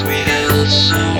we held so